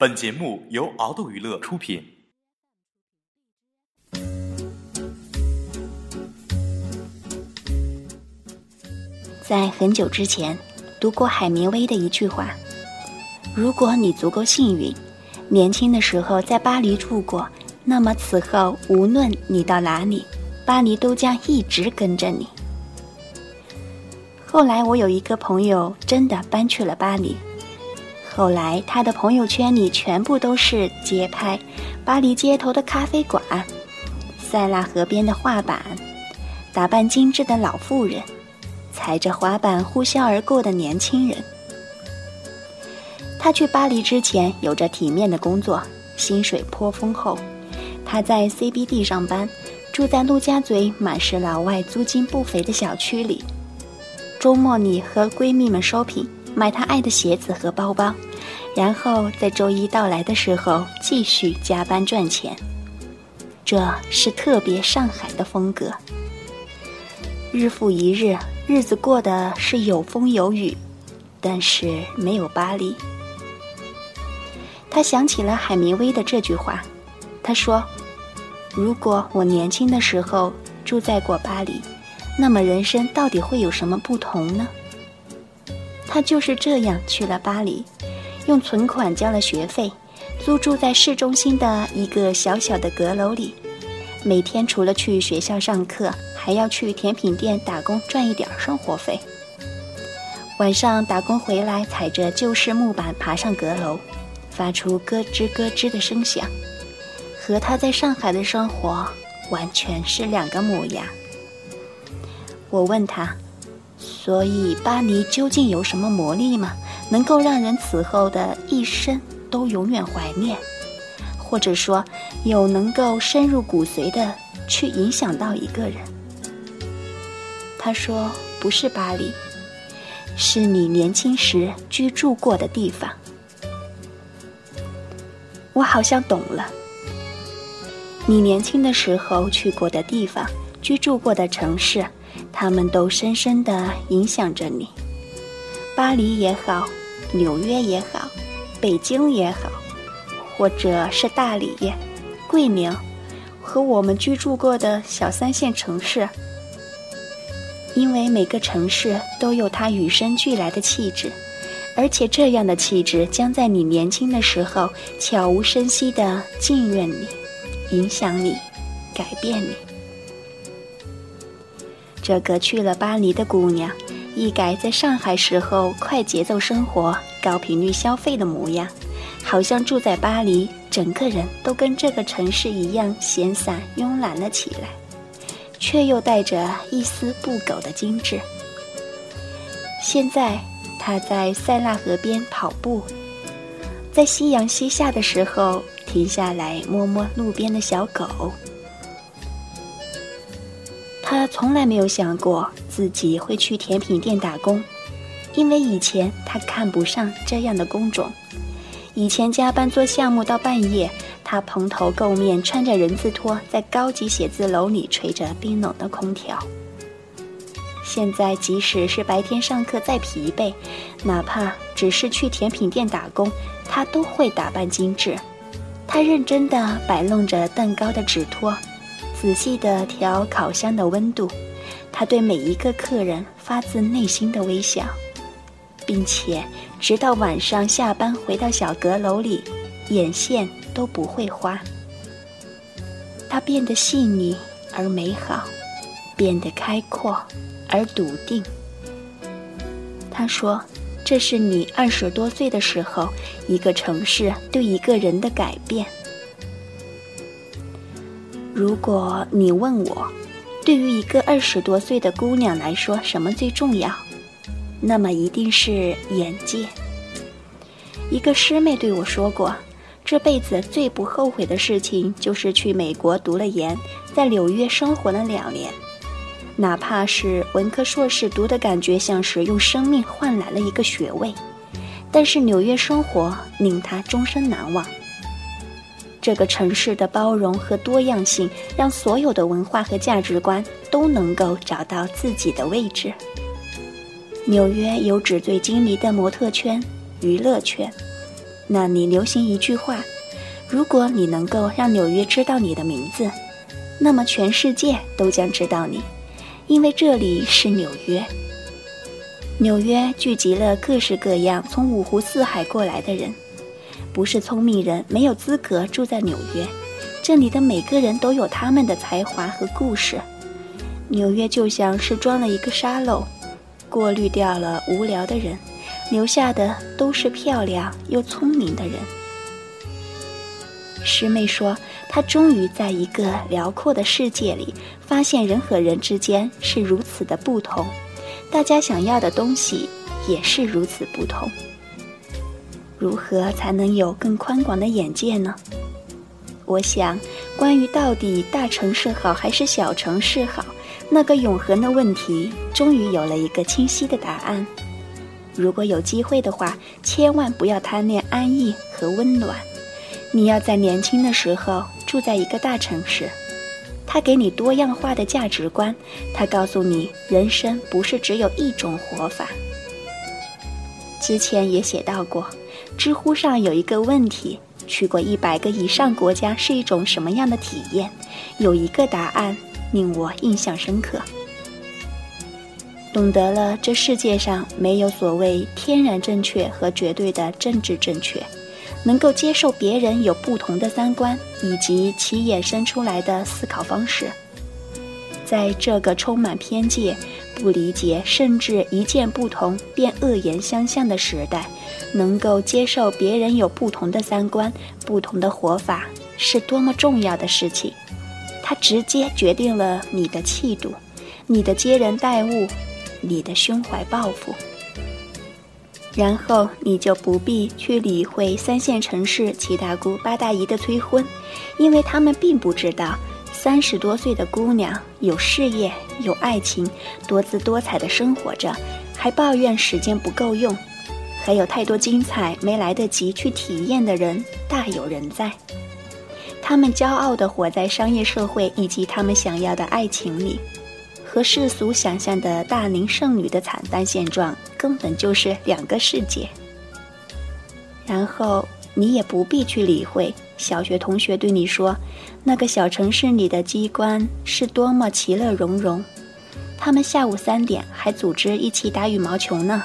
本节目由敖斗娱乐出品。在很久之前，读过海明威的一句话：“如果你足够幸运，年轻的时候在巴黎住过，那么此后无论你到哪里，巴黎都将一直跟着你。”后来，我有一个朋友真的搬去了巴黎。后来，他的朋友圈里全部都是街拍、巴黎街头的咖啡馆、塞纳河边的画板、打扮精致的老妇人、踩着滑板呼啸而过的年轻人。他去巴黎之前有着体面的工作，薪水颇丰厚。他在 CBD 上班，住在陆家嘴满是老外、租金不菲的小区里。周末里和闺蜜们 shopping，买他爱的鞋子和包包，然后在周一到来的时候继续加班赚钱。这是特别上海的风格。日复一日，日子过得是有风有雨，但是没有巴黎。他想起了海明威的这句话，他说：“如果我年轻的时候住在过巴黎。”那么人生到底会有什么不同呢？他就是这样去了巴黎，用存款交了学费，租住在市中心的一个小小的阁楼里，每天除了去学校上课，还要去甜品店打工赚一点生活费。晚上打工回来，踩着旧式木板爬上阁楼，发出咯吱咯吱的声响，和他在上海的生活完全是两个模样。我问他：“所以巴黎究竟有什么魔力吗？能够让人此后的一生都永远怀念，或者说有能够深入骨髓的去影响到一个人？”他说：“不是巴黎，是你年轻时居住过的地方。”我好像懂了，你年轻的时候去过的地方，居住过的城市。他们都深深地影响着你，巴黎也好，纽约也好，北京也好，或者是大理、桂林，和我们居住过的小三线城市。因为每个城市都有它与生俱来的气质，而且这样的气质将在你年轻的时候悄无声息地浸润你，影响你，改变你。这个去了巴黎的姑娘，一改在上海时候快节奏生活、高频率消费的模样，好像住在巴黎，整个人都跟这个城市一样闲散慵懒了起来，却又带着一丝不苟的精致。现在，她在塞纳河边跑步，在夕阳西下的时候停下来摸摸路边的小狗。他从来没有想过自己会去甜品店打工，因为以前他看不上这样的工种。以前加班做项目到半夜，他蓬头垢面，穿着人字拖，在高级写字楼里吹着冰冷的空调。现在，即使是白天上课再疲惫，哪怕只是去甜品店打工，他都会打扮精致。他认真地摆弄着蛋糕的纸托。仔细地调烤箱的温度，他对每一个客人发自内心的微笑，并且直到晚上下班回到小阁楼里，眼线都不会花。他变得细腻而美好，变得开阔而笃定。他说：“这是你二十多岁的时候，一个城市对一个人的改变。”如果你问我，对于一个二十多岁的姑娘来说，什么最重要？那么一定是眼界。一个师妹对我说过，这辈子最不后悔的事情就是去美国读了研，在纽约生活了两年，哪怕是文科硕士，读的感觉像是用生命换来了一个学位，但是纽约生活令她终身难忘。这个城市的包容和多样性，让所有的文化和价值观都能够找到自己的位置。纽约有纸醉金迷的模特圈、娱乐圈，那里流行一句话：如果你能够让纽约知道你的名字，那么全世界都将知道你，因为这里是纽约。纽约聚集了各式各样从五湖四海过来的人，不是聪明人没有资格住在纽约。这里的每个人都有他们的才华和故事。纽约就像是装了一个沙漏，过滤掉了无聊的人，留下的都是漂亮又聪明的人。师妹说，她终于在一个辽阔的世界里，发现人和人之间是如此的不同。大家想要的东西也是如此不同。如何才能有更宽广的眼界呢？我想，关于到底大城市好还是小城市好，那个永恒的问题，终于有了一个清晰的答案。如果有机会的话，千万不要贪恋安逸和温暖。你要在年轻的时候住在一个大城市。他给你多样化的价值观，他告诉你人生不是只有一种活法。之前也写到过，知乎上有一个问题：去过一百个以上国家是一种什么样的体验？有一个答案令我印象深刻。懂得了这世界上没有所谓天然正确和绝对的政治正确。能够接受别人有不同的三观以及其衍生出来的思考方式，在这个充满偏见、不理解甚至一见不同便恶言相向的时代，能够接受别人有不同的三观、不同的活法，是多么重要的事情！它直接决定了你的气度、你的接人待物、你的胸怀抱负。然后你就不必去理会三线城市七大姑八大姨的催婚，因为他们并不知道，三十多岁的姑娘有事业、有爱情，多姿多彩的生活着，还抱怨时间不够用，还有太多精彩没来得及去体验的人大有人在。他们骄傲地活在商业社会以及他们想要的爱情里。和世俗想象的大龄剩女的惨淡现状根本就是两个世界。然后你也不必去理会小学同学对你说，那个小城市里的机关是多么其乐融融，他们下午三点还组织一起打羽毛球呢，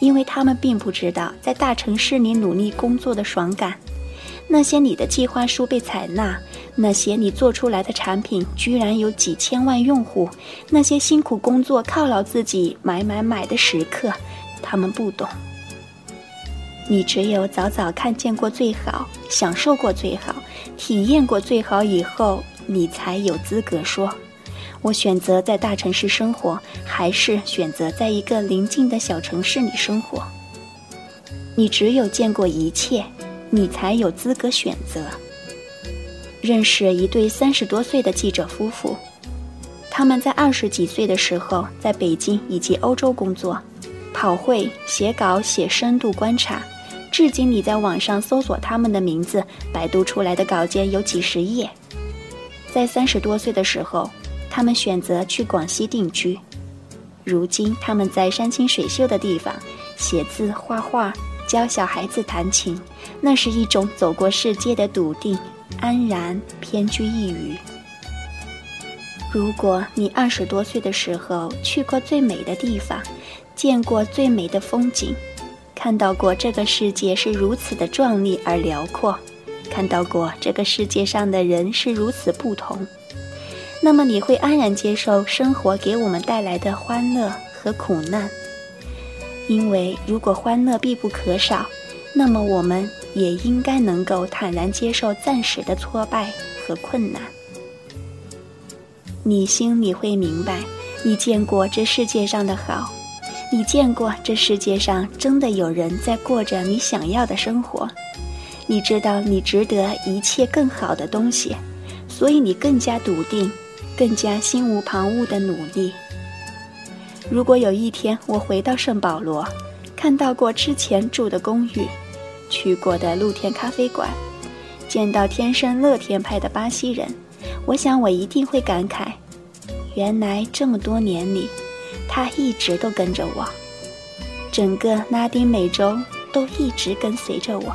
因为他们并不知道在大城市里努力工作的爽感。那些你的计划书被采纳，那些你做出来的产品居然有几千万用户，那些辛苦工作犒劳自己买买买的时刻，他们不懂。你只有早早看见过最好，享受过最好，体验过最好以后，你才有资格说：我选择在大城市生活，还是选择在一个邻近的小城市里生活。你只有见过一切。你才有资格选择。认识一对三十多岁的记者夫妇，他们在二十几岁的时候在北京以及欧洲工作，跑会、写稿、写深度观察。至今你在网上搜索他们的名字，百度出来的稿件有几十页。在三十多岁的时候，他们选择去广西定居。如今他们在山清水秀的地方写字画画。教小孩子弹琴，那是一种走过世界的笃定、安然，偏居一隅。如果你二十多岁的时候去过最美的地方，见过最美的风景，看到过这个世界是如此的壮丽而辽阔，看到过这个世界上的人是如此不同，那么你会安然接受生活给我们带来的欢乐和苦难。因为如果欢乐必不可少，那么我们也应该能够坦然接受暂时的挫败和困难。你心里会明白，你见过这世界上的好，你见过这世界上真的有人在过着你想要的生活，你知道你值得一切更好的东西，所以你更加笃定，更加心无旁骛的努力。如果有一天我回到圣保罗，看到过之前住的公寓，去过的露天咖啡馆，见到天生乐天派的巴西人，我想我一定会感慨：原来这么多年里，他一直都跟着我，整个拉丁美洲都一直跟随着我。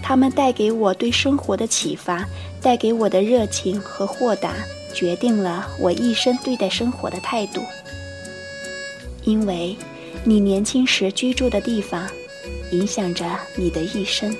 他们带给我对生活的启发，带给我的热情和豁达，决定了我一生对待生活的态度。因为，你年轻时居住的地方，影响着你的一生。